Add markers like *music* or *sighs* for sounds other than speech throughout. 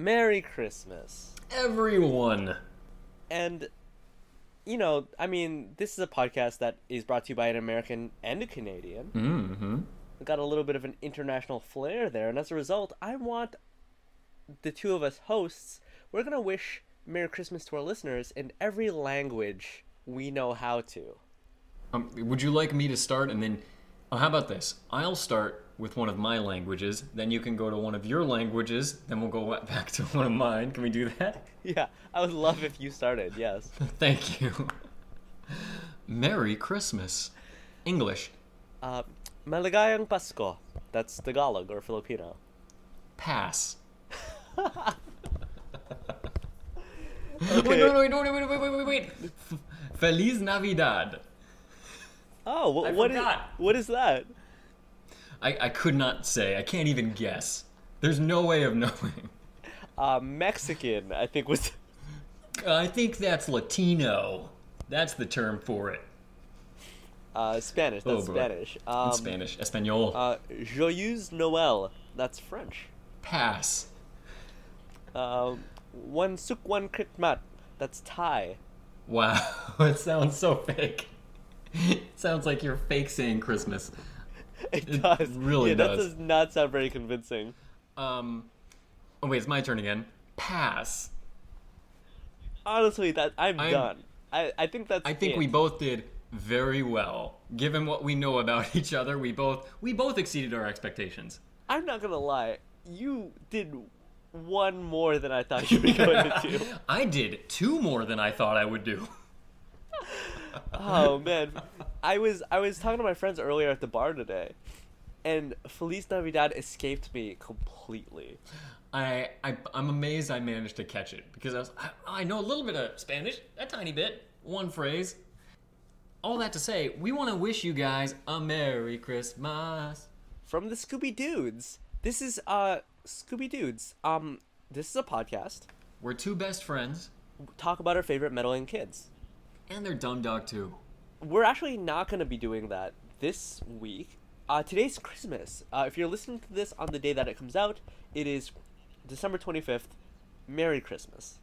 Merry Christmas. Everyone. And, you know, I mean, this is a podcast that is brought to you by an American and a Canadian. Mm-hmm. We got a little bit of an international flair there, and as a result, I want the two of us hosts, we're going to wish Merry Christmas to our listeners in every language we know how to. Um, would you like me to start and then? Oh, how about this? I'll start with one of my languages. Then you can go to one of your languages. Then we'll go *laughs* back to one of mine. Can we do that? Yeah, I would love if you started, yes. *laughs* Thank you. Merry Christmas. English. Uh, Maligayang Pasko. That's Tagalog or Filipino. Pass. Okay. *laughs* Wait, wait, wait, wait, wait, wait, wait, wait. Feliz Navidad. Oh, wh- what, is, what is that? I, I could not say. I can't even guess. There's no way of *laughs* knowing. Uh, Mexican, I think was. I think that's Latino. That's the term for it. Uh, Spanish. That's Oh. Spanish. Um, Spanish. Espanol. Uh, Joyeux Noël. That's French. Pass. Um, one suk one kritmat. That's Thai. Wow, *laughs* it sounds so fake. *laughs* It sounds like you're fake saying Christmas. *laughs* It, It does. really yeah, That does. does not sound very convincing. Um, oh wait, it's my turn again. Pass. Honestly, that I'm, I'm- done. I, I think that's. I think it. we both did very well, given what we know about *laughs* each other. We both we both exceeded our expectations. I'm not gonna lie. You did one more than I thought you were going to do. *laughs* I did two more than I thought I would do. Oh man, I was I was talking to my friends earlier at the bar today, and Feliz Navidad escaped me completely. I, I I'm amazed I managed to catch it because I was I, I know a little bit of Spanish, a tiny bit, one phrase. All that to say, we want to wish you guys a Merry Christmas. From the Scooby Dudes. This is uh Scooby Dudes. Um, this is a podcast. We're two best friends, Talk about our favorite meddling kids. And they're dumb dog too. We're actually not gonna be doing that this week. Uh, today's Christmas. Uh, if you're listening to this on the day that it comes out, it is December 25th. Merry Christmas.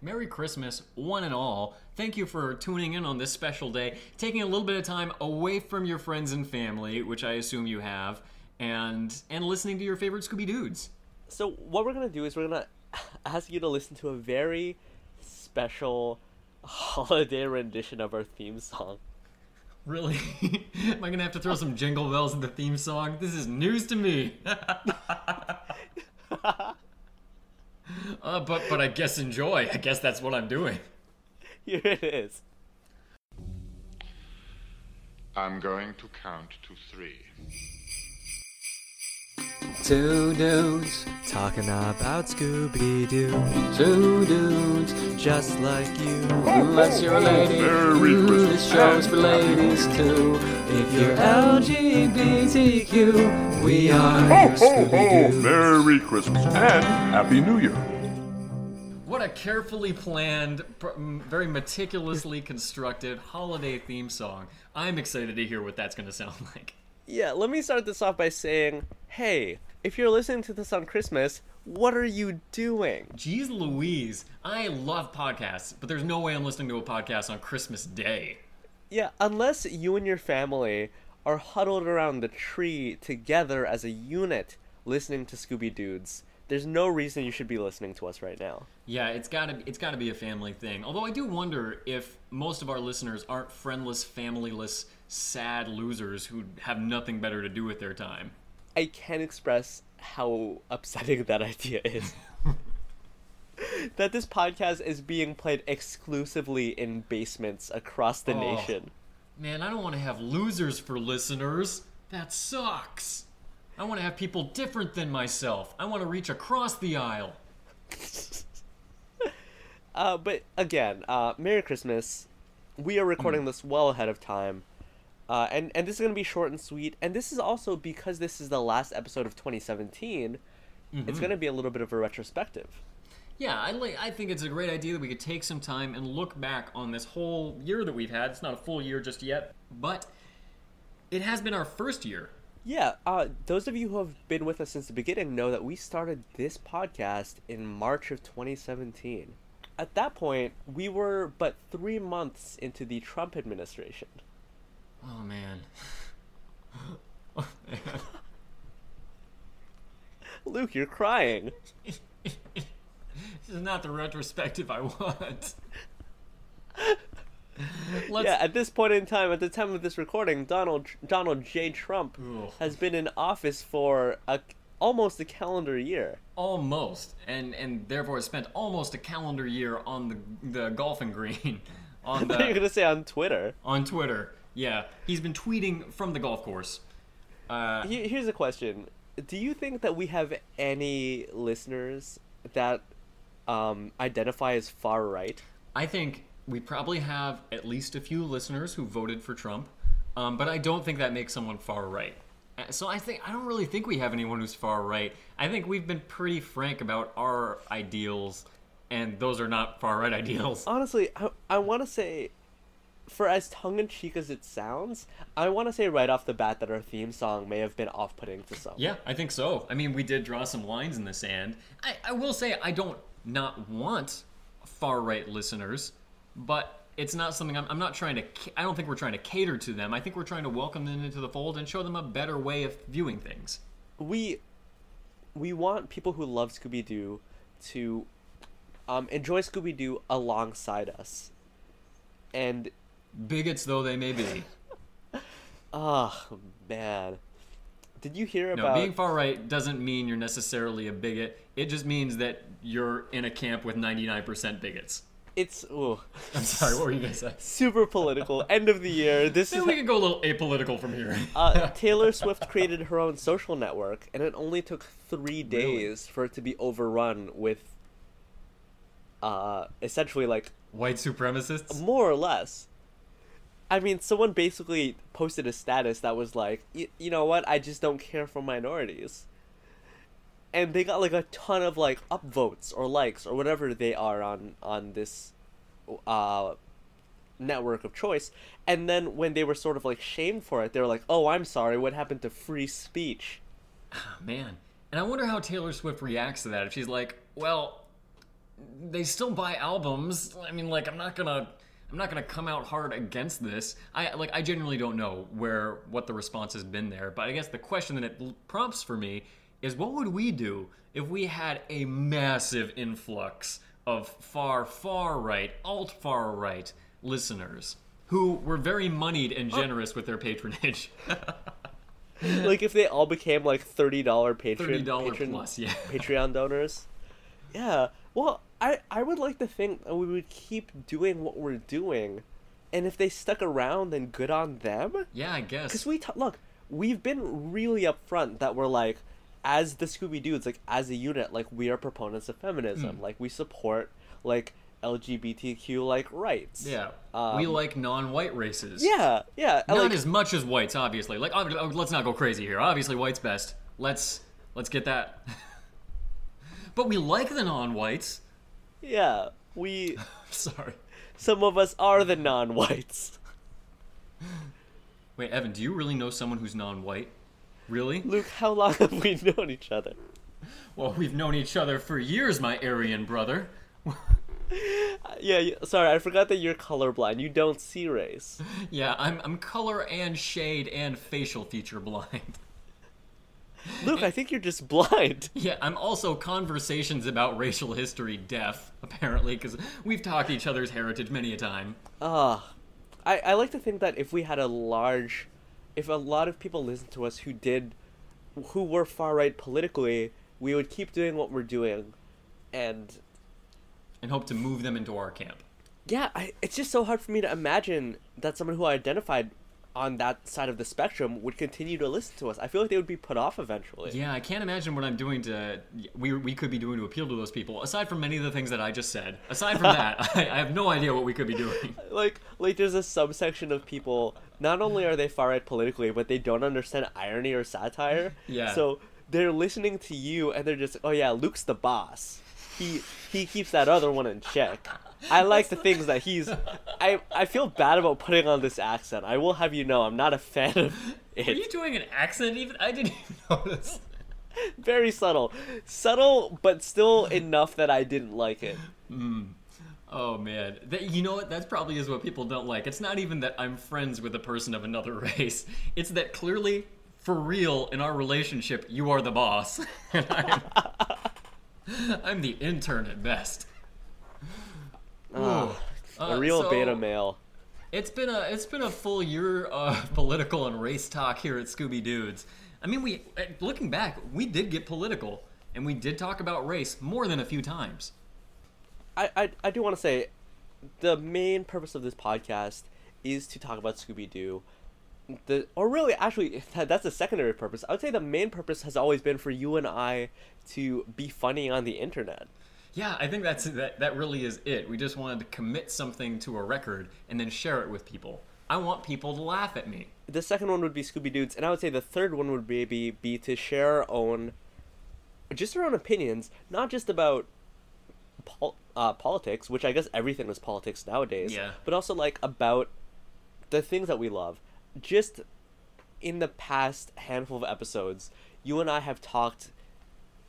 Merry Christmas, one and all. Thank you for tuning in on this special day, taking a little bit of time away from your friends and family, which I assume you have, and and listening to your favorite Scooby Dudes. So what we're gonna do is we're gonna *laughs* ask you to listen to a very special holiday rendition of our theme song. Really? *laughs* Am I gonna have to throw some jingle bells in the theme song? This is news to me. *laughs* uh, but but I guess enjoy. I guess that's what I'm doing. Here it is. I'm going to count to three. Two dudes Talking about Scooby Doo, Two dudes, just like you. unless you're a lady. Ooh, mm, this show's for ladies too. If you're LGBTQ, we are Scooby Doo. Merry Christmas and Happy New Year. What a carefully planned, very meticulously constructed holiday theme song. I'm excited to hear what that's gonna sound *laughs* like. Yeah, let me start this off by saying, hey, if you're listening to this on Christmas, what are you doing? Jeez Louise, I love podcasts, but there's no way I'm listening to a podcast on Christmas Day. Yeah, unless you and your family are huddled around the tree together as a unit listening to Scooby Dudes, there's no reason you should be listening to us right now. Yeah, it's gotta it's gotta be a family thing. Although I do wonder if most of our listeners aren't friendless, familyless, sad losers who have nothing better to do with their time. I can't express how upsetting that idea is. *laughs* that this podcast is being played exclusively in basements across the Oh. nation. Man, I don't want to have losers for listeners. That sucks. I want to have people different than myself. I want to reach across the aisle. *laughs* Uh, but again, uh, Merry Christmas. We are recording this well ahead of time. Uh, and, and this is going to be short and sweet. And this is also because this is the last episode of 2017, it's going to be a little bit of a retrospective. Yeah, I like. I think it's a great idea that we could take some time and look back on this whole year that we've had. It's not a full year just yet, but it has been our first year. Yeah, uh, those of you who have been with us since the beginning know that we started this podcast in March of 2017. At that point, we were but three months into the Trump administration. Oh man. oh *laughs* man. Luke, you're crying. This is not the retrospective I want. Let's, Yeah, at this point in time, at the time of this recording, Donald Donald J. Trump has been in office for a, almost a calendar year. almost, and and therefore spent almost a calendar year on the the golfing green, *laughs* on What are you the gonna say on Twitter? on Twitter. Yeah, he's been tweeting from the golf course. Uh, Here's a question: Do you think that we have any listeners that um, identify as far right? I think we probably have at least a few listeners who voted for Trump, um, but I don't think that makes someone far right. Uh, So I think I don't really think we have anyone who's far right. I think we've been pretty frank about our ideals, and those are not far right *laughs* ideals. Honestly, I, I want to say, for as tongue in cheek as it sounds, I want to say right off the bat that our theme song may have been off putting to some. Yeah, I think so. I mean, we did draw some lines in the sand. I, I will say I don't not want far right listeners, but it's not something I'm, I'm not trying to. I don't think we're trying to cater to them. I think we're trying to welcome them into the fold and show them a better way of viewing things. we we want people who love Scooby Doo to um, enjoy Scooby Doo alongside us. And Bigots though they may be. oh *laughs* man, did you hear about? No, being far right doesn't mean you're necessarily a bigot. It just means that you're in a camp with 99% bigots. It's ooh, *laughs* I'm sorry, what were you gonna say? *laughs* super political. End of the year. This Maybe is we could go a little apolitical from here. uh, Taylor Swift created her own social network, and it only took three days for it to be overrun with, uh, essentially like White supremacists? more or less. I mean, someone basically posted a status that was like, "Y- you know what? I just don't care for minorities. And they got like a ton of like upvotes or likes or whatever they are on on this uh network of choice. And then when they were sort of like shamed for it, they were like, "Oh, I'm sorry. What happened to free speech?" Man. And I wonder how Taylor Swift reacts to that. If she's like, well, they still buy albums. I mean, like, I'm not gonna. I'm not gonna come out hard against this. I like I genuinely don't know where what the response has been there, but I guess the question that it prompts for me is what would we do if we had a massive influx of far far right, alt far right listeners who were very moneyed and generous with their patronage. *laughs* like if they all became like thirty dollar patron Thirty dollar patron plus, yeah. Patreon donors. Yeah. Well, I I would like to think that we would keep doing what we're doing, and if they stuck around, then good on them. Yeah, I guess. Because we t- look, we've been really upfront that we're like, as the Scooby Dudes, like as a unit, like we are proponents of feminism, Hmm. like we support like LGBTQ like rights. Yeah, Um, we like non-white races. Yeah, yeah. not like, as much as whites, obviously. Like, oh, let's not go crazy here. Obviously, white's best. Let's let's get that. *laughs* but we like the non-whites. Yeah. We *laughs* Sorry. some of us are the non-whites. *laughs* Wait, Evan, do you really know someone who's non-white? Really? Luke, how long have we known each other? Well, we've known each other for years, my Aryan brother. *laughs* Yeah, sorry, I forgot that you're colorblind. You don't see race. Yeah, I'm I'm color and shade and facial feature blind. Luke, I think you're just blind. *laughs* Yeah, I'm also conversations about racial history deaf, apparently, because we've talked each other's heritage many a time. Ah, I I like to think that if we had a large, if a lot of people listened to us who did, who were far right politically, we would keep doing what we're doing, and and hope to move them into our camp. yeah, I, it's just so hard for me to imagine that someone who identified on that side of the spectrum would continue to listen to us. I feel like they would be put off eventually. Yeah, I can't imagine what I'm doing to we we could be doing to appeal to those people. Aside from many of the things that I just said, aside from that, *laughs* I, I have no idea what we could be doing. *laughs* like like there's a subsection of people not only are they far right politically but they don't understand irony or satire Yeah. so they're listening to you and they're just oh yeah luke's the boss he he keeps that other one in check. I like the things that he's. I I feel bad about putting on this accent. I will have you know I'm not a fan of it. Are you doing an accent even? I didn't even *laughs* notice. Very subtle, subtle, but still enough that I didn't like it. Hmm. Oh man, that, you know what? That probably is what people don't like. It's not even that I'm friends with a person of another *laughs* race. It's that clearly, for real, in our relationship, you are the boss, *laughs* and *laughs* I'm, the intern at best. Ooh. A Uh, real so- beta male. It's been a it's been a full year of *laughs* political and race talk here at Scooby Dudes. I mean, we uh, looking back, we did get political, and we did talk about race more than a few times. I, I, I do want to say the main purpose of this podcast is to talk about Scooby Doo. The or really actually that, *laughs* that's a secondary purpose. I would say the main purpose has always been for you and I to be funny on the internet. Yeah, I think that's that. That really is it. We just wanted to commit something to a record and then share it with people. I want people to laugh at me. The second one would be Scooby Dudes, and I would say the third one would maybe be to share our own, just our own opinions, not just about pol- uh, politics, which I guess everything is politics nowadays. Yeah. But also like about the things that we love. Just in the past handful of episodes, you and I have talked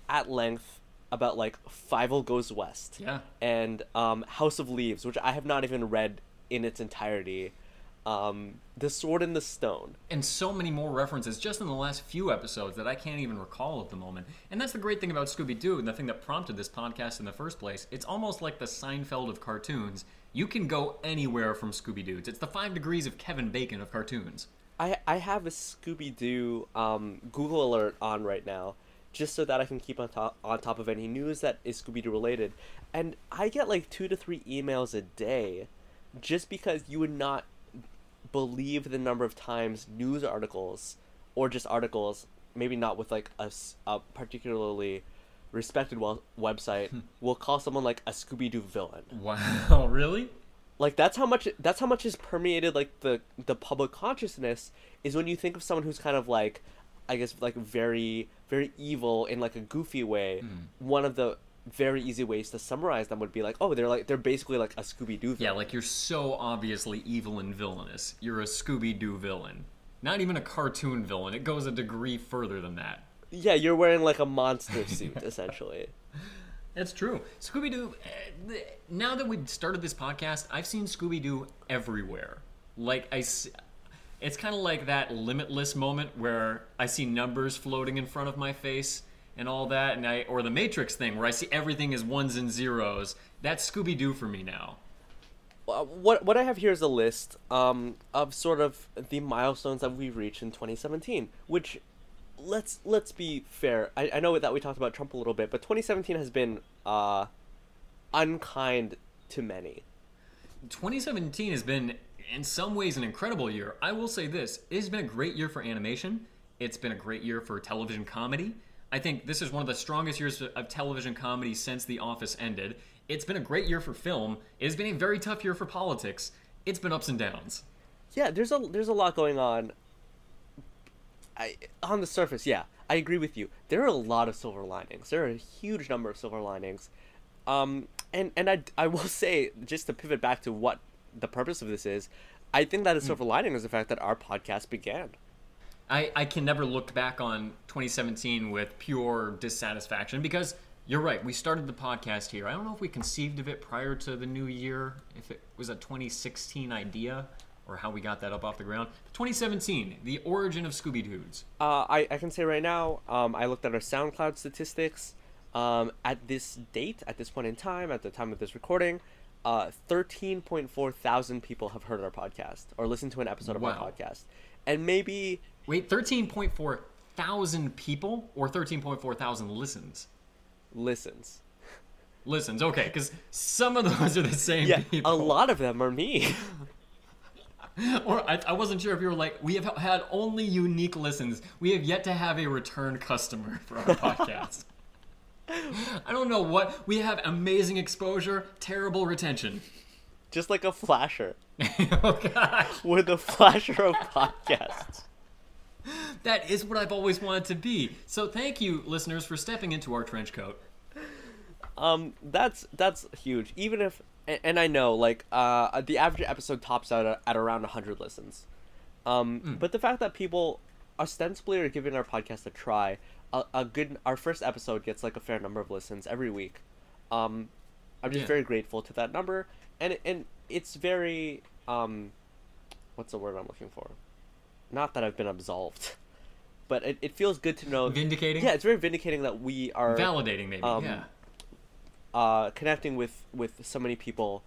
at length about like Fievel Goes West Yeah. and um, House of Leaves, which I have not even read in its entirety. Um, the Sword and the Stone. and so many more references just in the last few episodes that I can't even recall at the moment. And that's the great thing about Scooby Doo and the thing that prompted this podcast in the first place. It's almost like the Seinfeld of cartoons. You can go anywhere from Scooby Doo's. It's the five degrees of Kevin Bacon of cartoons. I I have a Scooby Doo um, Google alert on right now, just so that I can keep on top on top of any news that is Scooby Doo related, and I get like two to three emails a day, just because you would not believe the number of times news articles or just articles, maybe not with like a particularly respected website, *laughs* will call someone like a Scooby Doo villain Wow, *laughs* really? like that's how much that's how much has permeated like the the public consciousness is when you think of someone who's kind of like i guess like very very evil in like a goofy way hmm. one of the very easy ways to summarize them would be like oh they're like they're basically like a scooby-doo Yeah, like you're so obviously evil and villainous. You're a Scooby Doo villain. Not even a cartoon villain. It goes a degree further than that. Yeah you're wearing like a monster suit *laughs* essentially That's true. Scooby Doo. Now that we've started this podcast, I've seen Scooby Doo everywhere. Like I, it's kind of like that limitless moment where I see numbers floating in front of my face and all that, and I or the Matrix thing where I see everything as ones and zeros. That's Scooby Doo for me now. Uh, what what I have here is a list um, of sort of the milestones that we've reached in 2017, which let's let's be fair. I, I know that we talked about Trump a little bit, but 2017 has been uh, unkind to many. 2017 has been, in some ways, an incredible year. I will say this it has been a great year for animation, it's been a great year for television comedy. I think this is one of the strongest years of television comedy since The Office ended. It's been a great year for film. It has been a very tough year for politics. It's been ups and downs. Yeah, there's a there's a lot going on. I on the surface, yeah, I agree with you. There are a lot of silver linings. There are a huge number of silver linings. Um, and and I I will *laughs* say just to pivot back to what the purpose of this is, I think that a silver lining is the fact that our podcast began. I, I can never look back on 2017 with pure dissatisfaction because you're right. We started the podcast here. I don't know if we conceived of it prior to the new year, if it was a 2016 idea or how we got that up off the ground. 2017, the origin of Scooby Dudes. Uh, I, I can say right now, um, I looked at our SoundCloud statistics. Um, at this date, at this point in time, at the time of this recording, uh, 13.4 thousand people have heard our podcast or listened to an episode of Wow. our podcast. And maybe, Wait, 13.4 thousand people or 13.4 thousand listens? listens. Listens, okay, because some of those are the same Yeah, people. a lot of them are me. *laughs* *laughs* Or I, I wasn't sure if you were like, we have had only unique listens. We have yet to have a return customer for our *laughs* podcast. I don't know what. We have amazing exposure, terrible retention. Just like a flasher. *laughs* oh, gosh. We're the flasher of podcasts. That is what I've always wanted to be. So thank you, listeners, for stepping into our trench coat. Um, that's that's huge. Even if, and, and I know like uh the average episode tops out at, at around hundred listens. Um, but the fact that people ostensibly are giving our podcast a try, a, a good our first episode gets like a fair number of listens every week. Um, I'm just Yeah. very grateful to that number, and and it's very um, what's the word I'm looking for? Not that I've been absolved, but it, it feels good to know. Vindicating? Yeah, it's very vindicating that we are Validating, maybe. um, yeah. Uh, connecting with with so many people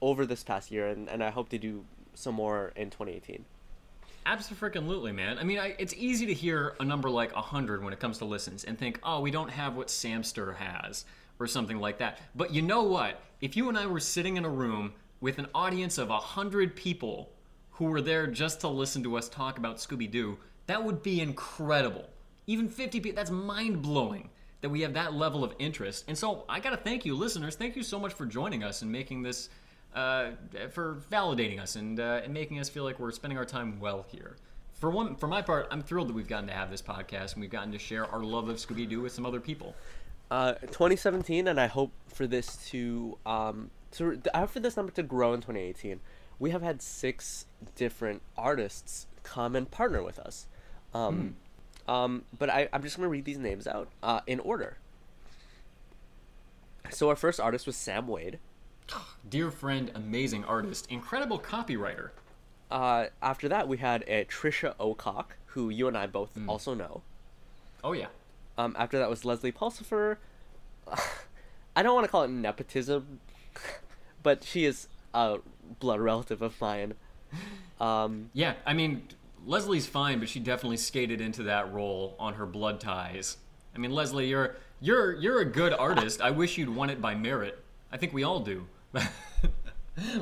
over this past year, and, and I hope to do some more in 2018. Absolutely, man. I mean, I, it's easy to hear a number like 100 when it comes to listens and think, oh, we don't have what Samster has or something like that. But you know what? If you and I were sitting in a room with an audience of 100 people who were there just to listen to us talk about Scooby Doo, that would be incredible. Even 50 people, that's mind blowing that we have that level of interest. And so I got to thank you, listeners. Thank you so much for joining us and making this uh, for validating us and, uh, and making us feel like we're spending our time well here. For one, for my part, I'm thrilled that we've gotten to have this podcast and we've gotten to share our love of Scooby Doo with some other people. Uh, 2017, and I hope for this to um to I hope for this number to grow in 2018. We have had six different artists come and partner with us. Um, um, but I, I'm just gonna read these names out uh, in order. So our first artist was Sam Wade. *gasps* Dear friend, amazing artist, incredible copywriter. Uh, after that, we had uh, Trisha Ocock, who you and I both also know. Oh yeah, Um, after that was Leslie Pulsifer. *sighs* I don't want to call it nepotism, *laughs* but she is a blood relative of mine. *laughs* Um, yeah. I mean, Leslie's fine, but she definitely skated into that role on her blood ties. I mean, Leslie, you're you're you're a good artist. I wish you'd won it by merit. I think we all do. *laughs*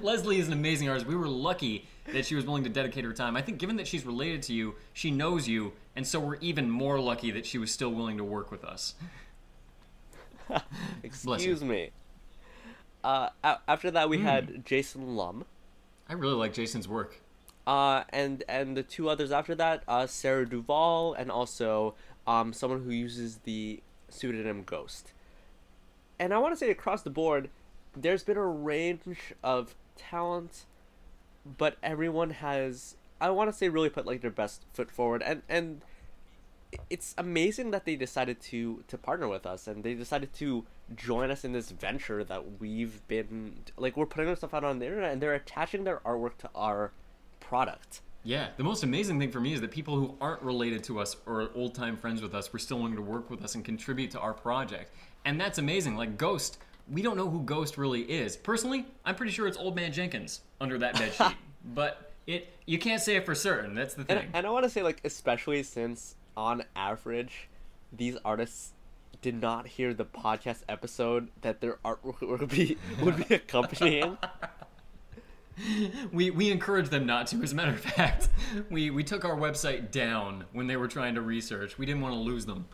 Leslie is an amazing artist. We were lucky that she was willing to dedicate her time. I think, given that she's related to you, she knows you, and so we're even more lucky that she was still willing to work with us. *laughs* Excuse me. Uh, after that, we had Jason Lum. I really like Jason's work. Uh, and and the two others after that, uh, Sarah Duvall, and also um, someone who uses the pseudonym Ghost. And I want to say across the board, there's been a range of talent, but everyone has, I want to say, really put like their best foot forward, and and it's amazing that they decided to to partner with us, and they decided to join us in this venture that we've been like we're putting our stuff out on the internet, and they're attaching their artwork to our product. Yeah, the most amazing thing for me is that people who aren't related to us or old time friends with us were still willing to work with us and contribute to our project. And that's amazing. Like Ghost, we don't know who Ghost really is. Personally, I'm pretty sure it's Old Man Jenkins under that bed sheet. *laughs* but it you can't say it for certain. That's the thing. And, and I want to say, like, especially since on average, these artists did not hear the podcast episode that their artwork *laughs* would be would be *laughs* accompanying. We we encourage them not to. As a matter of fact, we we took our website down when they were trying to research. We didn't want to lose them.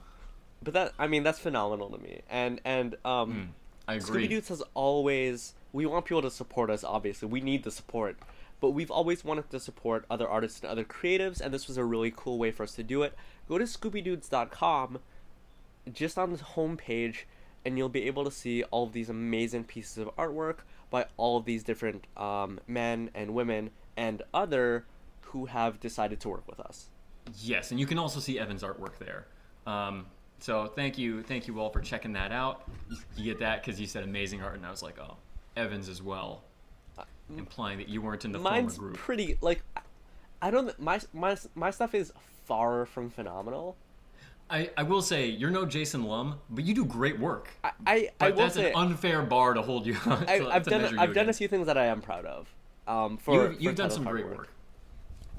but that I mean, that's phenomenal to me. And and um, I agree. Scooby Dudes has always we want people to support us. Obviously, we need the support, but we've always wanted to support other artists and other creatives, and this was a really cool way for us to do it. Go to ScoobyDudes.com, just on the homepage, and you'll be able to see all of these amazing pieces of artwork by all of these different um, men and women and other who have decided to work with us. Yes, and you can also see Evan's artwork there. Um, so thank you, thank you all for checking that out. You get that because you said amazing art, and I was like, oh, Evans as well, implying that you weren't in the Mine's former group. pretty like I don't my my my stuff is far from phenomenal. I, I will say you're no Jason Lum, but you do great work. I I, But I will that's say an unfair bar to hold you. *laughs* on. I, to done I've done a few things that I am proud of. Um, for You've, for you've done some great work.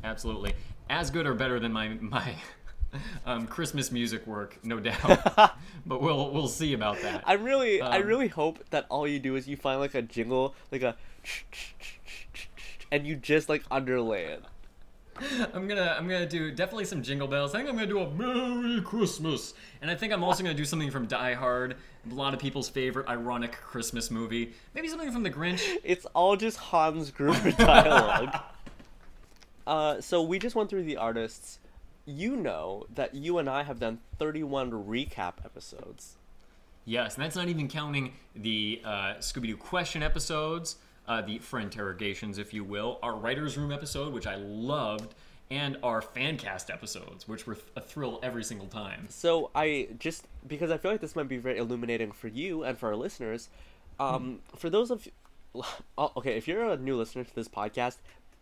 Absolutely, as good or better than my my *laughs* um, Christmas music work, no doubt. *laughs* but we'll we'll see about that. I really I Um, really hope that all you do is you find like a jingle like a and you just like underlay it. *laughs* I'm gonna I'm gonna do definitely some jingle bells. I think I'm gonna do a Merry Christmas, and I think I'm also gonna do something from Die Hard, a lot of people's favorite ironic Christmas movie. Maybe something from The Grinch. *laughs* It's all just Hans Gruber *laughs* dialogue. uh, so we just went through the artists. You know that you and I have done 31 recap episodes. Yes, and that's not even counting the uh, Scooby Doo question episodes, uh, the for interrogations, if you will, our writers' room episode, which I loved, and our fan cast episodes, which were a thrill every single time. So I just because I feel like this might be very illuminating for you and for our listeners. Um, for those of *laughs* oh, okay, if you're a new listener to this podcast,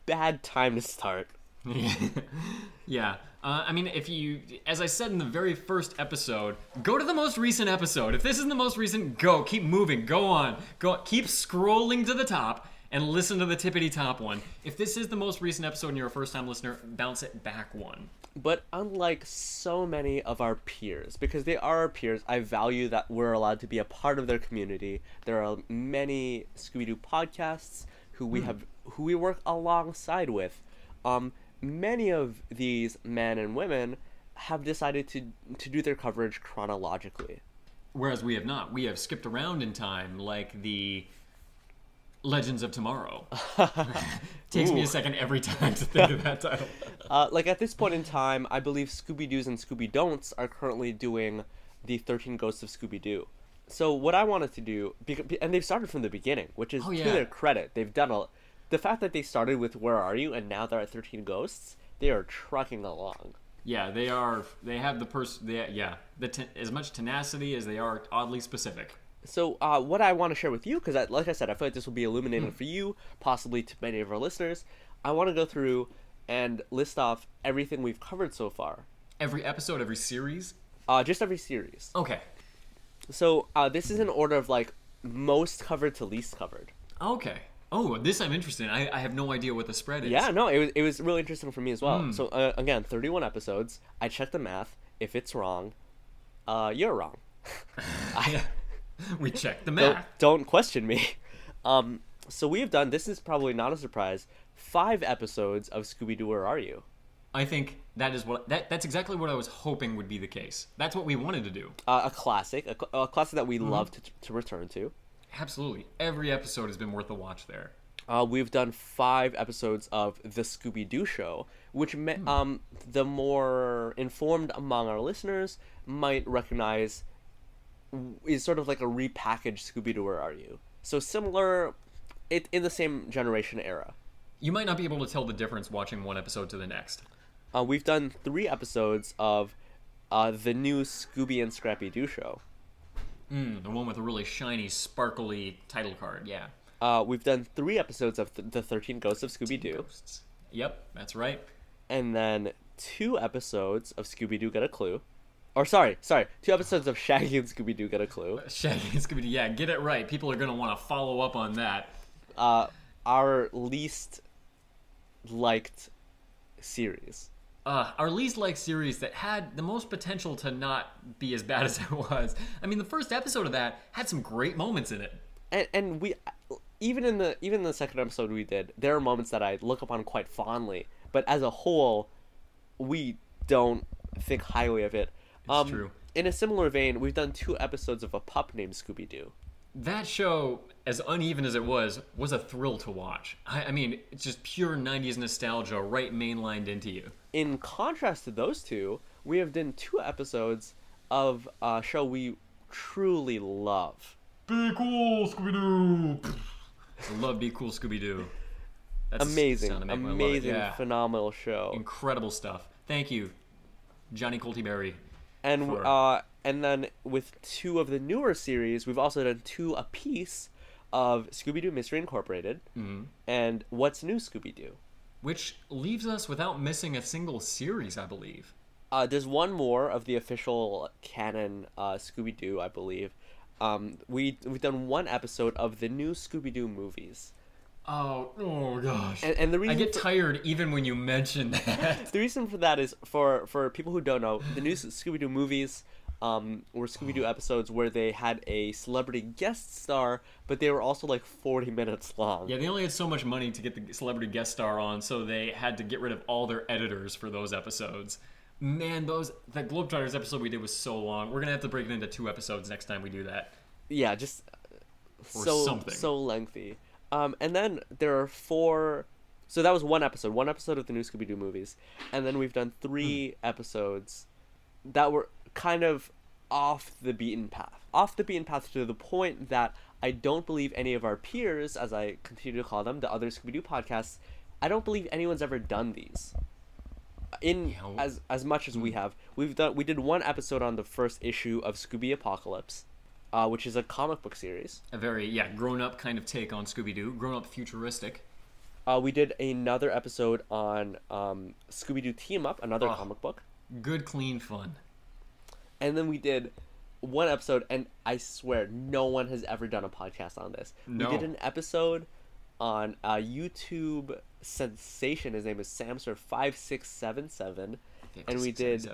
bad time to start. *laughs* yeah. Uh, I mean, if you, as I said in the very first episode, go to the most recent episode. If this isn't the most recent, go. Keep moving. Go on. Go. Keep scrolling to the top and listen to the tippity top one. If this is the most recent episode and you're a first time listener, bounce it back one. But unlike so many of our peers, because they are our peers, I value that we're allowed to be a part of their community. There are many Scooby Doo podcasts who we have who we work alongside with. Um, many of these men and women have decided to to do their coverage chronologically. Whereas we have not. We have skipped around in time, like the Legends of Tomorrow. *laughs* Takes me a second every time to think of that *laughs* title. Uh, like at this point in time, I believe Scooby Doo's and Scooby Don'ts are currently doing the Thirteen Ghosts of Scooby Doo. So what I wanted to do, and they've started from the beginning, which is Oh, to their credit, they've done a. The fact that they started with Where Are You and now they're at Thirteen Ghosts, they are trucking along. Yeah, they are. They have the person. Yeah, the ten, as much tenacity as they are oddly specific. So uh, what I want to share with you, because like I said, I feel like this will be illuminating Hmm. for you, possibly to many of our listeners. I want to go through and list off everything we've covered so far, Every episode, every series. uh, just every series. Okay. So uh, this is in order of like most covered to least covered. Okay. Oh, this I'm interested in. I, I have no idea what the spread is. Yeah, no, it was it was really interesting for me as well. Hmm. So uh, again, thirty one episodes. I checked the math. If it's wrong, uh, you're wrong. *laughs* I, we checked the don't, math. don't question me. *laughs* Um, so we have done. This is probably not a surprise. Five episodes of Scooby Doo. Where are you? I think that is what that that's exactly what I was hoping would be the case. That's what we wanted to do. Uh, a classic, a, a classic that we Mm-hmm. love to, to return to. Absolutely. Every episode has been worth a watch there. Uh, we've done five episodes of the Scooby Doo show, which me- um, the more informed among our listeners might recognize is sort of like a repackaged Scooby Doo. Where are you? So similar, it in the same generation era. You might not be able to tell the difference watching one episode to the next. Uh, we've done three episodes of uh, the new Scooby and Scrappy Doo show. Mm, the one with a really shiny, sparkly title card. Yeah. Uh, we've done three episodes of th- the Thirteen Ghosts of Scooby Doo, Yep, that's right. and then two episodes of Scooby Doo Get a Clue. Or sorry, sorry, two episodes of Shaggy and Scooby Doo Get a Clue. *laughs* Shaggy and Scooby Doo. Yeah, get it right. People are gonna want to follow up on that. Uh, our least liked series. Uh, our least liked series that had the most potential to not be as bad *laughs* as it was. I mean, the first episode of that had some great moments in it. And and we even in the even in the second episode we did, there are moments that I look upon quite fondly, but as a whole, we don't think highly of it. Um, true. In a similar vein, we've done two episodes of a pup named Scooby Doo. That show, as uneven as it was, was a thrill to watch. I, I mean, it's just pure 90s nostalgia right mainlined into you. In contrast to those two, we have done two episodes of a show we truly love. Be cool, Scooby Doo! I love Be Cool, Scooby Doo. That's Amazing, sound to make me love it. amazing, Yeah. phenomenal show. Incredible stuff. Thank you, Johnny Colton Barry. and for- uh, and then with two of the newer series, we've also done two apiece of Scooby Doo Mystery Incorporated Mm-hmm. and What's New Scooby Doo. Which leaves us without missing a single series, I believe. Uh, there's one more of the official canon uh, Scooby Doo, I believe. Um, we we've done one episode of the new Scooby Doo movies, Oh, oh gosh. and, and the reason I get for- tired even when you mention that. *laughs* the reason for that is for for people who don't know the new Scooby Doo movies um, were Scooby Doo episodes where they had a celebrity guest star, but they were also like 40 minutes long. yeah, they only had so much money to get the celebrity guest star on, so they had to get rid of all their editors for those episodes. Man, those that Globetrotters episode we did was so long. We're gonna have to break it into two episodes next time we do that. yeah, just Or so something. so lengthy. Um, and then there are four. So that was one episode, one episode of the new Scooby Doo movies, and then we've done three Hmm. episodes that were kind of off the beaten path. Off the beaten path to the point that I don't believe any of our peers, as I continue to call them, the other Scooby Doo podcasts, I don't believe anyone's ever done these. In Yeah, as as much as we have, we've done we did one episode on the first issue of Scooby Apocalypse, uh, which is a comic book series. A very yeah grown up kind of take on Scooby Doo, grown up futuristic. Uh, we did another episode on um, Scooby Doo Team Up, another Oh. comic book. Good, clean fun. And then we did one episode and i swear no one has ever done a podcast on this. No. we did an episode on a youtube sensation. His name is samster 5677 and we did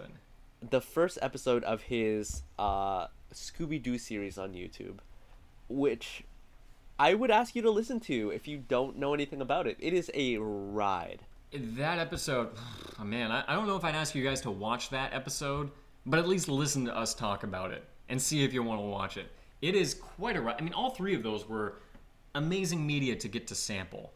the first episode of his uh, scooby-doo series on youtube which i would ask you to listen to if you don't know anything about it. It is a ride. That episode, oh *sighs* man, I, I don't know if I'd ask you guys to watch that episode, but at least listen to us talk about it and see if you want to watch it. It is quite a ride. I mean, all three of those were amazing media to get to sample.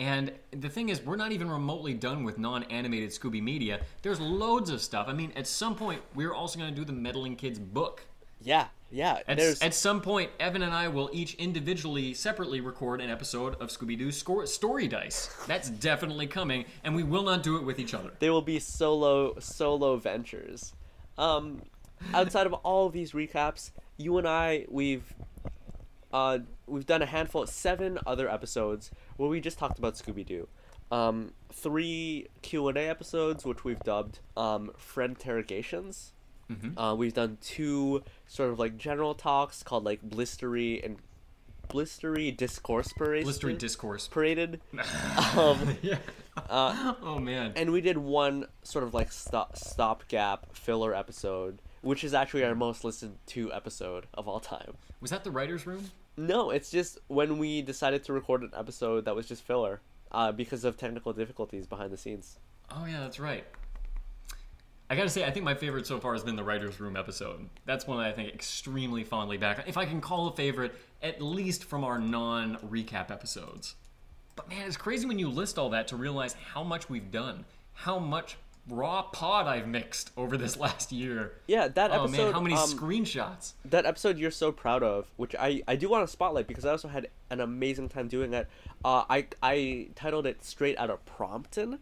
And the thing is, we're not even remotely done with non animated Scooby media. There's loads of stuff. I mean, at some point, we're also going to do the Meddling Kids book. yeah yeah At, there's at some point, Evan and I will each individually, separately record an episode of Scooby Doo Story Dice. That's definitely coming, and we will not do it with each other. they will be solo solo ventures. Um, outside of all of these recaps, you and I we've uh we've done a handful seven other episodes where we just talked about Scooby Doo. Um, three Q and A episodes which we've dubbed um friend interrogations. Uh, we've done two sort of like general talks called like blistery and blistery discourse parade. Blistery Discourse. paraded. *laughs* um, Yeah. Uh, *laughs* Oh, man. and we did one sort of like stop stopgap filler episode, which is actually our most listened to episode of all time. Was that the writer's room? No, it's just when we decided to record an episode that was just filler, uh, because of technical difficulties behind the scenes. Oh, yeah, that's right. I gotta say, I think my favorite so far has been the writer's room episode. That's one that I think extremely fondly back. If I can call a favorite, at least from our non recap episodes. But man, it's crazy when you list all that to realize how much we've done, how much raw pod I've mixed over this *laughs* last year. Yeah, that Oh episode. Oh man, how many um, screenshots? that episode you're so proud of, which I, I do want to spotlight because I also had an amazing time doing it. Uh, I I titled it straight out of Prompton.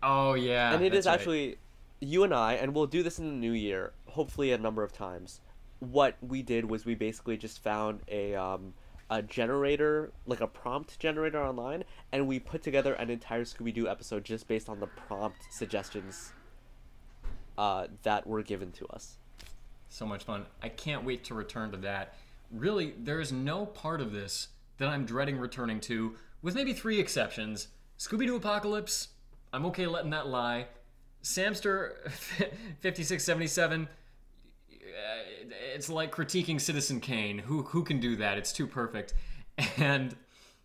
Oh yeah, and it is right. actually you and I, and we'll do this in the new year, hopefully a number of times. What we did was we basically just found a um, a generator, like a prompt generator online, and we put together an entire Scooby Doo episode just based on the prompt suggestions uh, that were given to us. so much fun. I can't wait to return to that. Really, there is no part of this that I'm dreading returning to, with maybe three exceptions. Scooby Doo Apocalypse, I'm okay letting that lie. Samster *laughs* 5677, uh, it's like critiquing Citizen Kane. Who who can do that? It's too perfect. *laughs* And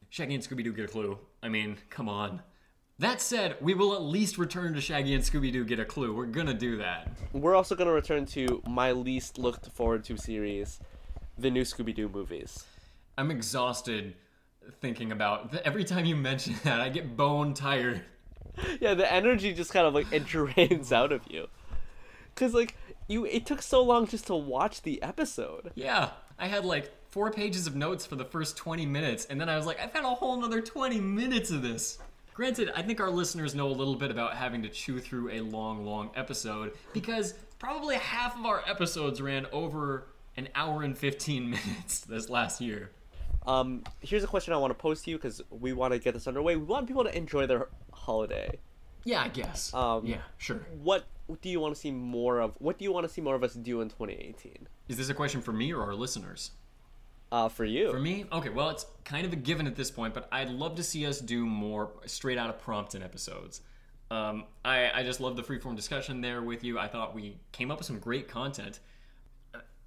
Shaggy and Scooby Doo get a clue. I mean, come on. That said, we will at least return to Shaggy and Scooby Doo get a clue. We're gonna do that. We're also to return to my least looked forward to series, the new Scooby Doo movies. I'm exhausted thinking about every time you mention *laughs* that. I get bone tired. yeah, the energy just kind of like *laughs* it drains out of you. Cause like you, it took so long just to watch the episode. Yeah, I had like four pages of notes for the first 20 minutes, and then I was like, I've had a whole another 20 minutes of this. Granted, I think our listeners know a little bit about having to chew through a long, long episode because probably half of our episodes ran over an hour and 15 *laughs* minutes this last year. Um, here's a question I want to pose to you because we want to get this underway. We want people to enjoy their holiday. Yeah, I guess. Um, yeah, sure. What do you want to see more of? What do you want to see more of us do in 2018? Is this a question for me or our listeners? Uh, for you. For me, okay, well, it's kind of a given at this point, but I'd love to see us do more straight out of Prompton episodes. Um, I, I just love the freeform discussion there with you. I thought we came up with some great content.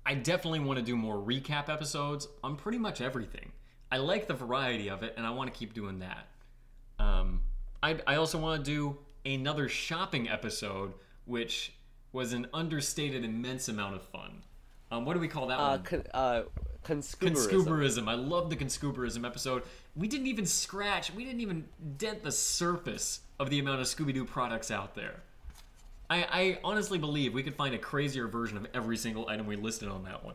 I definitely want to do more recap episodes on pretty much everything. I like the variety of it, and I want to keep doing that. Um, I, I also want to do another shopping episode, which was an understated immense amount of fun. Um, what do we call that uh, one? con- uh, conscuberism. Conscuberism. I love the conscuberism episode. We didn't even scratch, we didn't even dent the surface of the amount of Scooby Doo products out there. I, I honestly believe we could find a crazier version of every single item we listed on that one.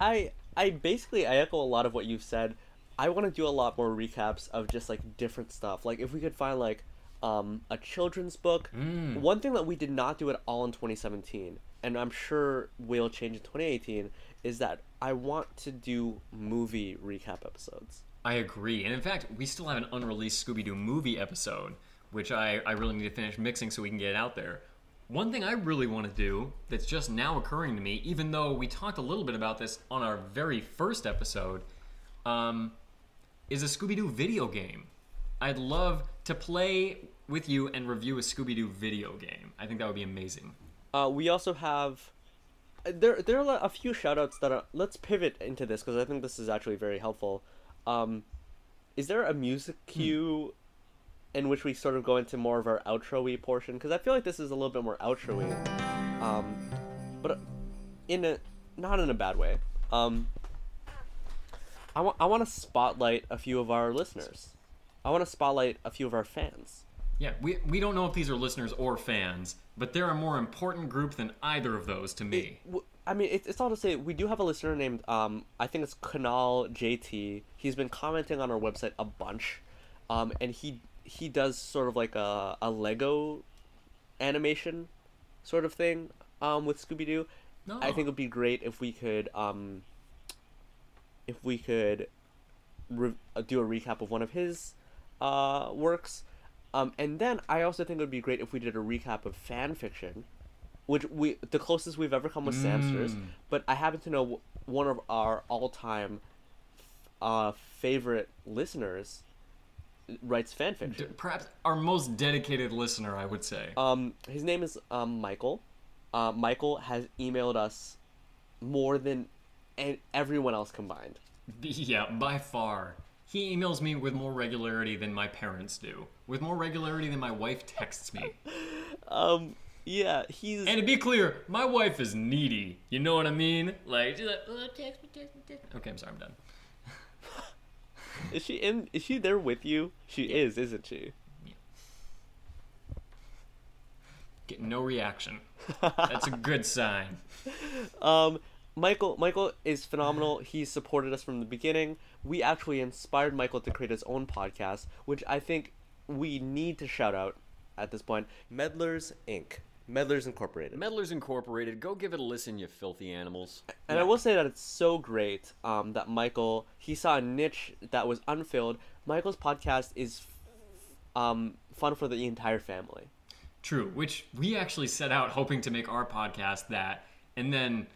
I I basically I echo a lot of what you've said. I want to do a lot more recaps of just like different stuff. Like if we could find like um, a children's book. One thing that we did not do at all in 2017, and I'm sure will change in 2018, is that I want to do movie recap episodes. I agree. And in fact, we still have an unreleased Scooby Doo movie episode, which I, I really need to finish mixing so we can get it out there. One thing I really want to do that's just now occurring to me, even though we talked a little bit about this on our very first episode, um, is a Scooby Doo video game. I'd love to play with you and review a Scooby Doo video game. I think that would be amazing. Uh, we also have uh, there there are a few shoutouts that are let's pivot into this because I think this is actually very helpful. Um, is there a music cue in which we sort of go into more of our outro-y portion? Because I feel like this is a little bit more outro-y, um, but in a not in a bad way. Um, I want I want to spotlight a few of our listeners. I want to spotlight a few of our fans. Yeah, we, we don't know if these are listeners or fans, but they're a more important group than either of those to me. I mean, it's, it's all to say we do have a listener named um I think it's Kanal JT. He's been commenting on our website a bunch, um, and he he does sort of like a a Lego animation sort of thing um with Scooby Doo. No. I think it'd be great if we could um if we could re- do a recap of one of his uh works. Um, and then I also think it would be great if we did a recap of fan fiction, which we the closest we've ever come with Samsters. But I happen to know one of our all-time uh, favorite listeners writes fan D- fiction. perhaps our most dedicated listener, I would say. Um, his name is um, Michael. Uh, Michael has emailed us more than everyone else combined. *laughs* Yeah, by far. He emails me with more regularity than my parents do. With more regularity than my wife texts me. Um, yeah, he's And to be clear, my wife is needy. You know what I mean? Like, she's like, oh, text me, text me, text me. Okay, I'm sorry, I'm done. *laughs* is she in? Is she there with you? She is, isn't she? Get no reaction. That's a good sign. *laughs* Um, Michael Michael is *sighs* phenomenal. He supported us from the beginning. We actually inspired Michael to create his own podcast, which I think we need to shout out at this point. Meddlers Inc. Meddlers Incorporated. Meddlers Incorporated, go give it a listen, you filthy animals. and I will say that it's so great um, that Michael he saw a niche that was unfilled. Michael's podcast is um, fun for the entire family. True, which we actually set out hoping to make our podcast that, and then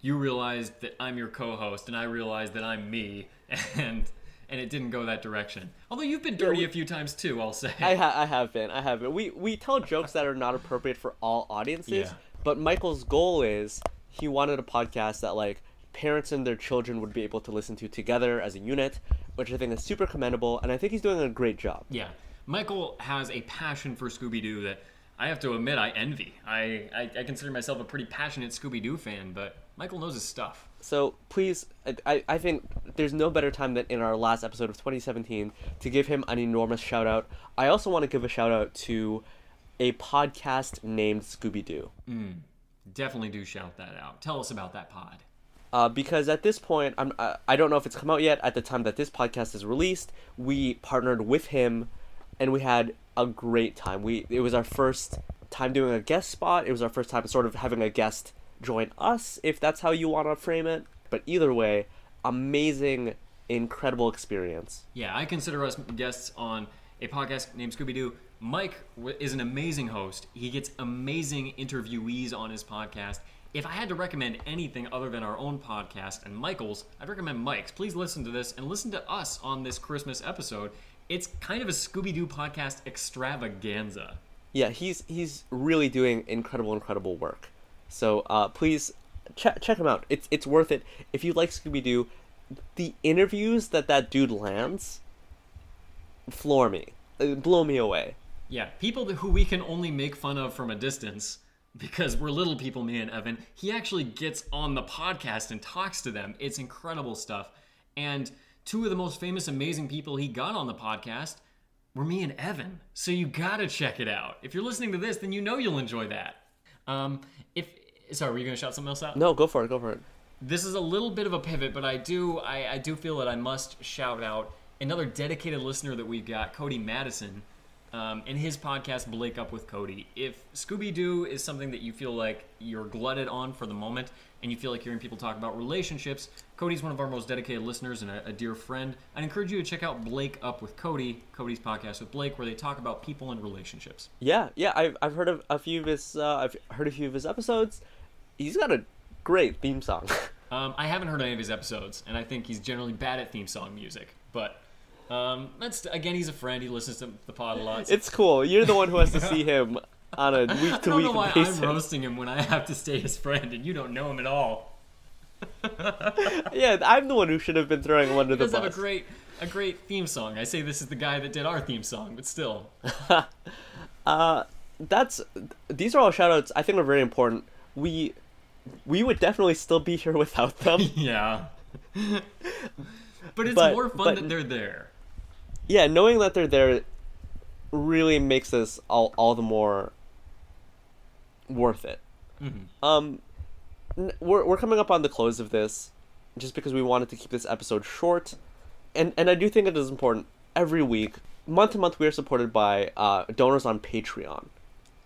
you realized that I'm your co-host, and I realized that I'm me, *laughs* and and it didn't go that direction. Although you've been dirty we- a few times too, I'll say. I, ha- I have been. I have been. We we tell jokes that are not appropriate for all audiences. Yeah. But Michael's goal is he wanted a podcast that like parents and their children would be able to listen to together as a unit, which I think is super commendable, and I think he's doing a great job. Yeah, Michael has a passion for Scooby Doo that I have to admit I envy. I, I, I consider myself a pretty passionate Scooby Doo fan, but Michael knows his stuff. So please, I- I, think there's no better time than in our last episode of 2017 to give him an enormous shout out. I also want to give a shout out to a podcast named Scooby Doo. Definitely do shout that out. Tell us about that pod. uh, because at this point, I'm I don't know if it's come out yet. At the time that this podcast is released, we partnered with him, and we had a great time. We it was our first time doing a guest spot. It was our first time sort of having a guest join us, if that's how you want to frame it. But either way, amazing, incredible experience. Yeah, I consider us guests on a podcast named Scooby Doo. Mike is an amazing host. He gets amazing interviewees on his podcast. If I had to recommend anything other than our own podcast and Michael's, I'd recommend Mike's. Please listen to this and listen to us on this Christmas episode. It's kind of a Scooby Doo podcast extravaganza. Yeah, he's he's really doing incredible, incredible work. So uh, please check check him out. It's it's worth it. If you like Scooby Doo, the interviews that that dude lands floor me, uh, blow me away. Yeah, people who we can only make fun of from a distance because we're little people, me and Evan. He actually gets on the podcast and talks to them. It's incredible stuff. And two of the most famous, amazing people he got on the podcast were me and Evan. So you gotta check it out. If you're listening to this, then you know you'll enjoy that. Um, sorry, were you gonna shout something else out? No, go for it. Go for it. This is a little bit of a pivot, but I do I, I do feel that I must shout out another dedicated listener that we've got, Cody Madison, um, in his podcast Blake Up with Cody. If Scooby Doo is something that you feel like you're glutted on for the moment, and you feel like hearing people talk about relationships, Cody's one of our most dedicated listeners and a, a dear friend. I'd encourage you to check out Blake Up with Cody, Cody's podcast with Blake, where they talk about people and relationships. Yeah, yeah. I've I've heard of a few of his. Uh, I've heard a few of his episodes. He's got a great theme song. *laughs* Um, I haven't heard any of his episodes, and I think he's generally bad at theme song music. But um, that's again, he's a friend. He listens to the pod a lot. so- it's cool. You're the one who has to see him on a *laughs* week to don't know why week basis. I'm roasting him when I have to stay his friend, and you don't know him at all. *laughs* Yeah, I'm the one who should have been throwing him under He the does bus. have a great, a great theme song. I say this is the guy that did our theme song, but still. That's these are all shout outs I think are very important. We we would definitely still be here *laughs* without them. *laughs* Yeah. but it's But- more fun but- that they're there. yeah, knowing that they're there really makes this all all the more worth it. Mm-hmm. Um, n- we're we're coming up on the close of this, just because we wanted to keep this episode short, and and I do think it is important. Every week, month to month, we are supported by uh, donors on Patreon,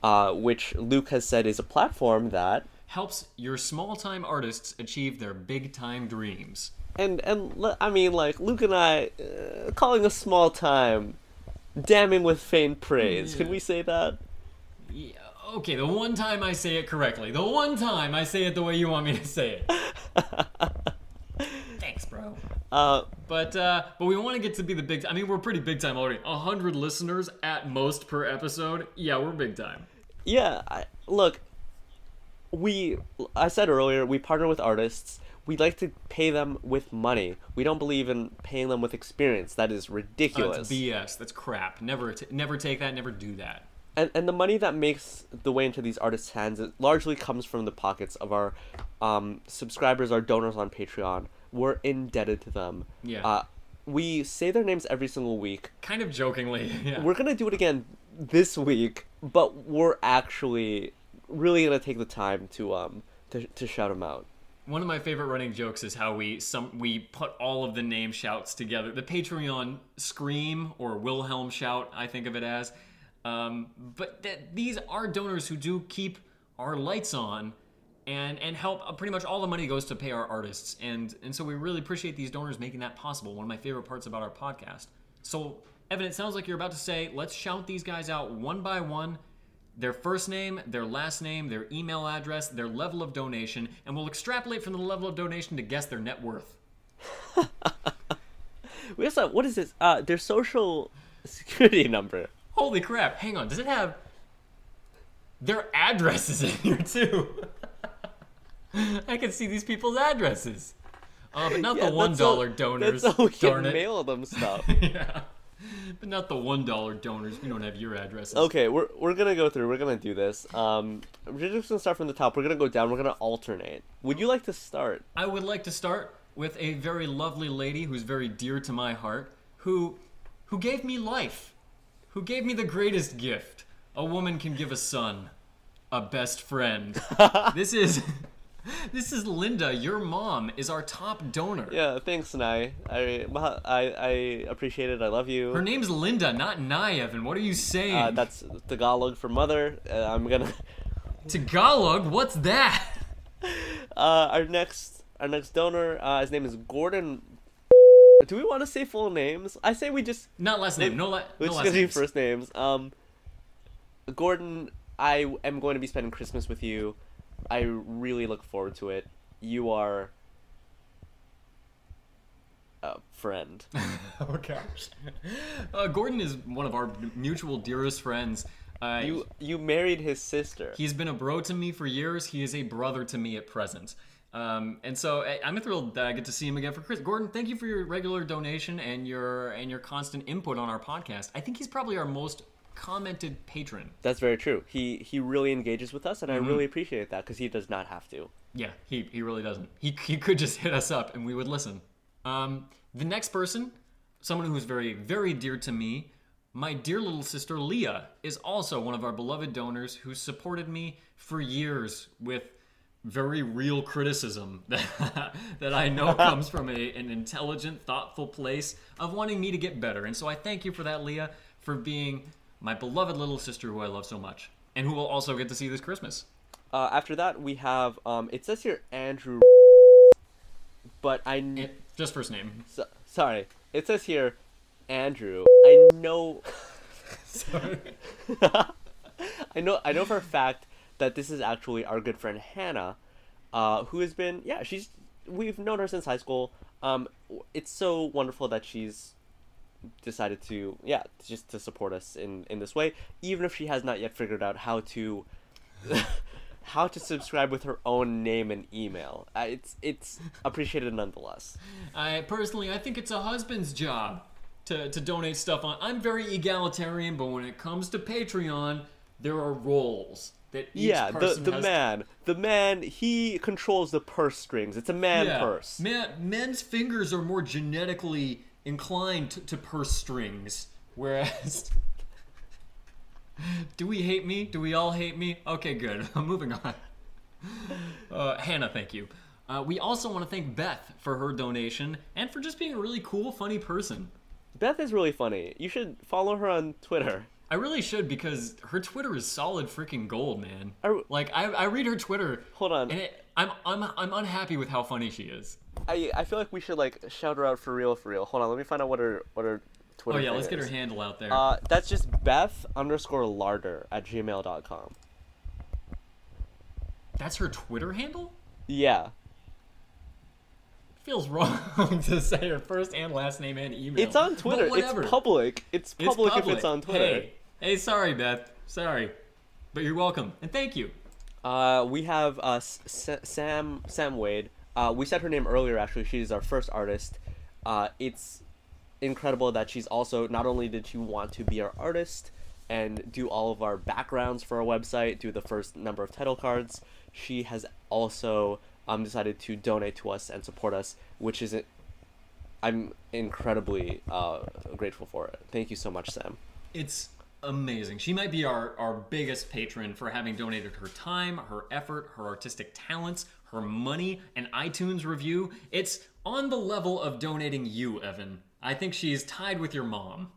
uh, which Luke has said is a platform that Helps your small time artists achieve their big time dreams. and and I mean like Luke and I uh, calling us small time, damning with faint praise. Can we say that? Yeah, okay, the one time I say it correctly, the one time I say it the way you want me to say it. *laughs* Thanks, bro. Uh, But uh, but we want to get to be the big. I mean, we're pretty big time already. A hundred listeners at most per episode. Yeah, we're big time. yeah. I, look, we I said earlier we partner with artists. We like to pay them with money. We don't believe in paying them with experience. That is Uh, ridiculous. it's BS. That's crap. Never t- never take that. Never do that. and and the money that makes the way into these artists' hands it largely comes from the pockets of our um, subscribers, our donors on Patreon. We're indebted to them. Yeah. Uh, we say their names every single week. Kind of jokingly. *laughs* Yeah. We're gonna do it again this week, but we're actually really gonna take the time to um to, to shout them out. One of my favorite running jokes is how we some we put all of the name shouts together. The Patreon scream or Wilhelm shout, I think of it as. Um, but that these are donors who do keep our lights on and and help. Uh, pretty much all the money goes to pay our artists, and and so we really appreciate these donors making that possible. One of my favorite parts about our podcast. So Evan, it sounds like you're about to say, let's shout these guys out one by one their first name, their last name, their email address, their level of donation, and we'll extrapolate from the level of donation to guess their net worth. *laughs* We also have, what is this? Uh, their social *laughs* security number. Holy crap, hang on, does it have their addresses in here too? *laughs* I can see these people's addresses. Uh, but not Yeah, the one that's donors. That's how we darn can it. mail them stuff. yeah. *laughs* But not the one dollar donors. We don't have your addresses. okay, we're we're gonna go through. We're gonna do this. Um, we're just gonna start from the top. We're gonna go down. We're gonna alternate. Would you like to start? I would like to start with a very lovely lady who's very dear to my heart, who who gave me life, who gave me the greatest gift a woman can give a son, a best friend. *laughs* this is *laughs* this is Linda, your mom is our top donor. Yeah, thanks, Nai. I I I appreciate it. I love you. Her name's Linda, not Nye, Evan. What are you saying? Uh, that's Tagalog for mother. Uh, I'm gonna. *laughs* Tagalog? What's that? *laughs* Uh, our next our next donor. Uh, his name is Gordon. Do we want to say full names? I say we just Not last name. No, la- no just last gonna do first names. Um, Gordon, I am going to be spending Christmas with you. I really look forward to it. You are a friend. *laughs* Oh gosh. Uh, Gordon is one of our mutual dearest friends. Uh, You you married his sister. He's been a bro to me for years. He is a brother to me at present. Um, and so I- I'm thrilled that I get to see him again for Chris. Gordon, thank you for your regular donation and your and your constant input on our podcast. I think he's probably our most commented patron. That's very true. He he really engages with us, and Mm-hmm. I really appreciate that because he does not have to. Yeah, he, he really doesn't. He, he could just hit us up and we would listen. Um, the next person, someone who's very, very dear to me, My dear little sister Leah is also one of our beloved donors who supported me for years with very real criticism that, *laughs* that I know *laughs* comes from a, an intelligent, thoughtful place of wanting me to get better. And so I thank you for that, Leah, for being my beloved little sister who I love so much and who will also get to see this Christmas. Uh, after that, we have um, it says here Andrew, but I kn- And just first name. so, sorry, it says here Andrew. I know, Sorry. *laughs* *laughs* I know, I know for a fact that this is actually our good friend Hannah, uh, who has been yeah she's we've known her since high school. Um, it's so wonderful that she's decided to yeah just to support us in in this way, even if she has not yet figured out how to. *laughs* how to subscribe with her own name and email. Uh, it's it's appreciated nonetheless. I personally, I think it's a husband's job to, to donate stuff on. I'm very egalitarian, but when it comes to Patreon, there are roles that each yeah, the the has man, the man, he controls the purse strings. It's a man Yeah. purse. Man, men's fingers are more genetically inclined to, to purse strings, whereas. *laughs* Do we hate me? Do we all hate me? Okay, good. I'm *laughs* moving on. Uh, Hannah, thank you. Uh, we also want to thank Beth for her donation and for just being a really cool, funny person. Beth is really funny. You should follow her on Twitter. I really should because her Twitter is solid freaking gold, man. Are- Like I, I read her Twitter. Hold on. And it, I'm, I'm, I'm unhappy with how funny she is. I I feel like we should like shout her out for real, for real. Hold on, let me find out what her what her Twitter. Oh yeah, let's get her handle out there. Uh, that's just Beth underscore Larder at gmail.com. That's her Twitter handle. Yeah, Feels wrong *laughs* to say her first and last name and email. it's on Twitter. It's public. It's It's public if it's on Twitter. Hey, hey, sorry, Beth. Sorry, but you're welcome and thank you. Uh, we have uh, S- Sam Sam Wade. Uh, we said her name earlier. Actually, she's our first artist. Uh, it's incredible that she's also not only did she want to be our artist and do all of our backgrounds for our website, do the first number of title cards. She has also um, decided to donate to us and support us, which is I'm incredibly uh, grateful for it. Thank you so much, Sam. It's amazing. She might be our, our biggest patron for having donated her time, her effort, her artistic talents, her money, and iTunes review. It's on the level of donating you, Evan. I think she's tied with your mom.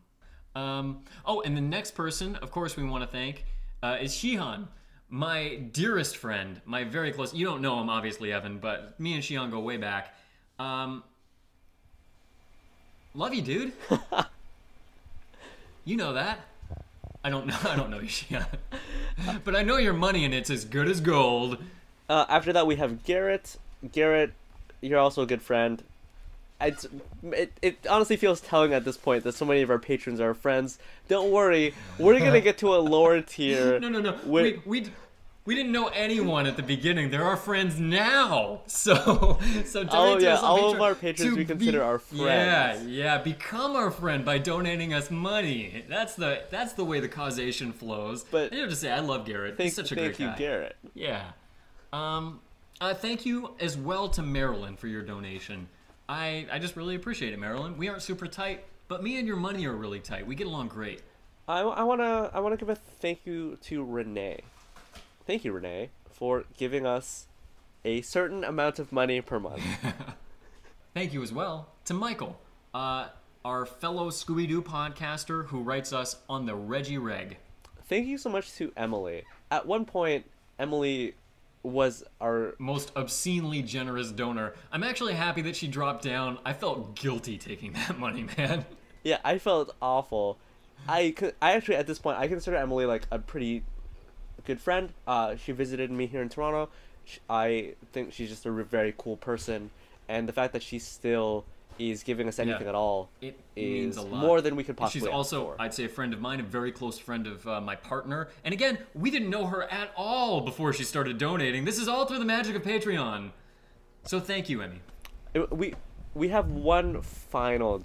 Um, oh, and the next person, of course, we want to thank uh, is Shihan, my dearest friend, my very close. You don't know him, obviously, Evan, but me and Shihan go way back. Um, love you, dude. *laughs* You know that. I don't know. I don't know you, Shihan. *laughs* but I know your money and it's as good as gold. Uh, after that, we have Garrett. Garrett, you're also a good friend. It's, it, it honestly feels telling at this point that so many of our patrons are friends. Don't worry, we're gonna get to a lower *laughs* tier. No, no, no. where- We, we we didn't know anyone at the beginning. They're our friends now. *laughs* So so donate Oh, to yeah, all of our patrons we consider our friends. yeah. Yeah. Become our friend by donating us money. That's the that's the way the causation flows. But- I have to say, I love Garrett. thank, He's such a thank great you, guy. Garrett. Yeah. Um, uh, thank you as well to Marilyn for your donation. I, I just really appreciate it, Marilyn. We aren't super tight, but me and your money are really tight. We get along great. I, I wanna I wanna give a thank you to Renee. Thank you, Renee, for giving us a certain amount of money per month. *laughs* Thank you as well to Michael, uh, our fellow Scooby Doo podcaster who writes us on the Reggie Reg. thank you so much to Emily. At one point, Emily was our Most obscenely generous donor. I'm actually happy that she dropped down. I felt guilty taking *laughs* that money, man. Yeah, I felt awful. I could, I actually at this point I consider Emily like a pretty good friend. Uh, she visited me here in Toronto. Sh I think she's just a very cool person, and the fact that she still is giving us anything at all It is means a lot. more than we could And possibly. She's also, for. I'd say, a friend of mine, a very close friend of uh, my partner. And again, we didn't know her at all before she started donating. This is all through the magic of Patreon. So thank you, Emmy. We we have one final.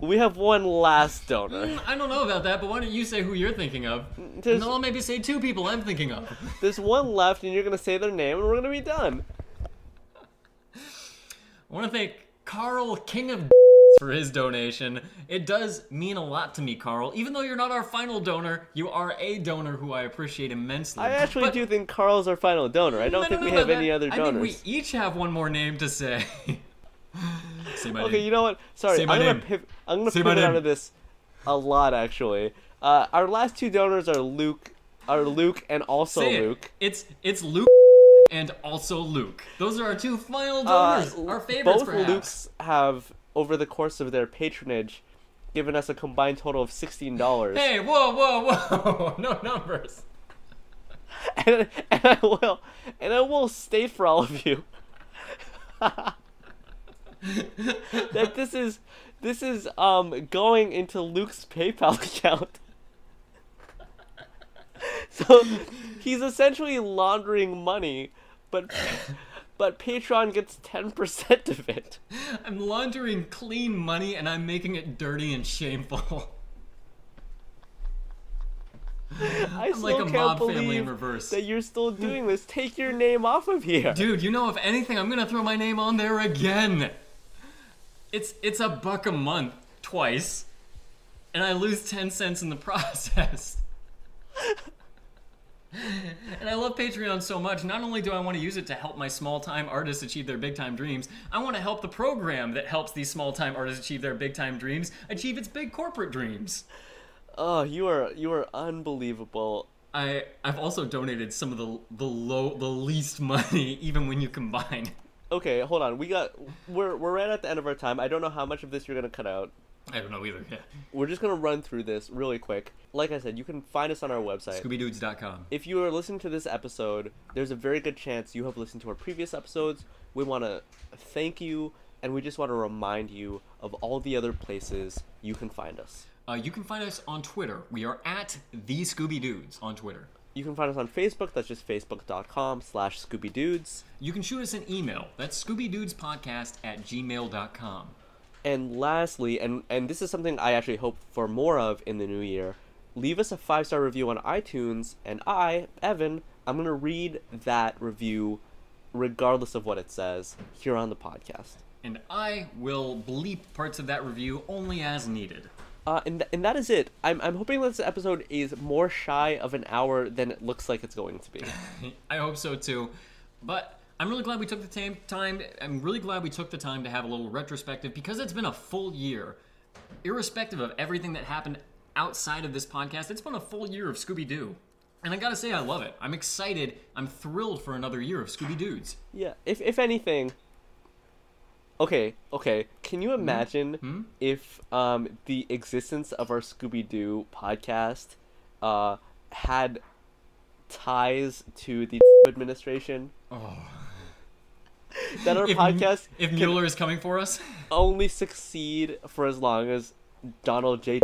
We have one last donor. Mm, I don't know about that, but why don't you say who you're thinking of? And there's- then I'll maybe say two people I'm thinking of. *laughs* There's one left, and you're gonna say their name, and we're gonna be done. *laughs* I want to thank Carl, King of for *laughs* for his donation. It does mean a lot to me, Carl. Even though you're not our final donor, you are a donor who I appreciate immensely. I actually But- do think Carl's our final donor. I don't No, think no, we no, have no, any that- other I donors. think we each have one more name to say. *laughs* say my Okay, name. you know what? Sorry, I'm gonna piv- I'm gonna Say pivot out of this a lot actually. Uh, our last two donors are Luke, are Luke and also. Luke. It's it's Luke and also Luke. Those are our two final Uh, donors. our favorites, both perhaps. Lukes have, over the course of their patronage, given us a combined total of sixteen dollars. Hey, whoa, whoa, whoa! *laughs* no numbers. and, and I will, and I will state for all of you *laughs* that this is this is um going into Luke's PayPal *laughs* account. *laughs* so he's essentially laundering money, but but Patreon gets ten percent of it. I'm laundering clean money and I'm making it dirty and shameful. I I'm still like a can't mob family in reverse. that you're still hmm. doing this. Take your name off of here. Dude, you know, if anything, I'm gonna throw my name on there again. It's it's a buck a month twice, and I lose ten cents in the *laughs* process. *laughs* *laughs* and I love Patreon so much. Not only do I want to use it to help my small time artists achieve their big time dreams, I want to help the program that helps these small time artists achieve their big time dreams achieve its big corporate dreams. Oh, you are you are unbelievable. I I've also donated some of the the low the least money *laughs* even when you combine. Okay, hold on. We got we're we're right at the end of our time. I don't know how much of this you're gonna cut out. I don't know either. Yeah. We're just gonna run through this really quick. Like I said, you can find us on our website. ScoobyDudes.com. If you are listening to this episode, there's a very good chance you have listened to our previous episodes. We want to thank you, and we just want to remind you of all the other places you can find us. Uh, you can find us on Twitter. We are at the Scooby Dudes on Twitter. You can find us on Facebook. That's just facebook.com slash Scooby Dudes. You can shoot us an email. That's Scooby Dudes ScoobyDudesPodcast at gmail.com. And lastly, and and this is something I actually hope for more of in the new year, leave us a five star review on iTunes, and I, Evan, I'm gonna read that review, regardless of what it says, here on the podcast. And I will bleep parts of that review only as needed. Uh, and, th- and that is it. I'm, I'm hoping this episode is more shy of an hour than it looks like it's going to be. *laughs* I hope so too. But I'm really glad we took the tam- time. I'm really glad we took the time to have a little retrospective because it's been a full year. Irrespective of everything that happened outside of this podcast, it's been a full year of Scooby Doo. And I gotta say, I love it. I'm excited. I'm thrilled for another year of Scooby Dudes. yeah, if, if anything. Okay, okay. Can you imagine if um, the existence of our Scooby Doo podcast uh, had ties to the administration? Oh. That our If, podcast if Mueller is coming for us, only succeed for as long as Donald J.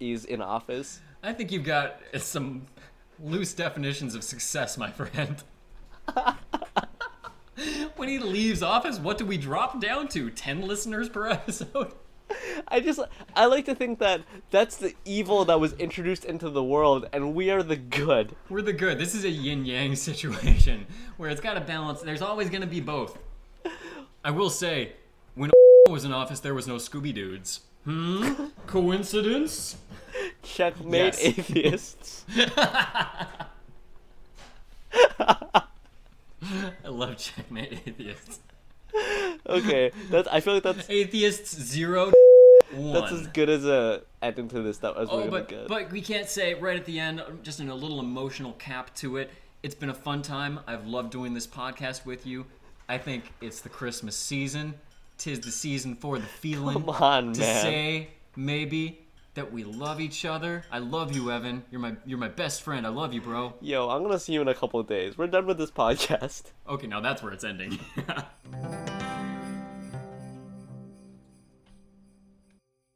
is in office. I think you've got some loose definitions of success, my friend. *laughs* when he leaves office, what do we drop down to? 10 listeners per *laughs* episode? I just I like to think that that's the evil that was introduced into the world, and we are the good. We're the good. This is a yin yang *laughs* situation where it's got to balance. There's always going to be both. I will say, when I *laughs* was in office, there was no Scooby Dudes. Hmm? *laughs* Coincidence? Checkmate Yes. atheists. I love checkmate atheists. Okay, that's I feel like that's Atheists zero one. that's as good as a ending to this. That was Oh, really but good. but we can't say right at the end, um, just in a little emotional cap to it. It's been a fun time. I've loved doing this podcast with you. I think it's the Christmas season. Tis the season for the feeling. Come on, to man. say maybe that we love each other. I love you, Evan. You're my you're my best friend. I love you, bro. Yo, I'm gonna see you in a couple of days. We're done with this *laughs* podcast. Okay, now that's where it's ending. *laughs*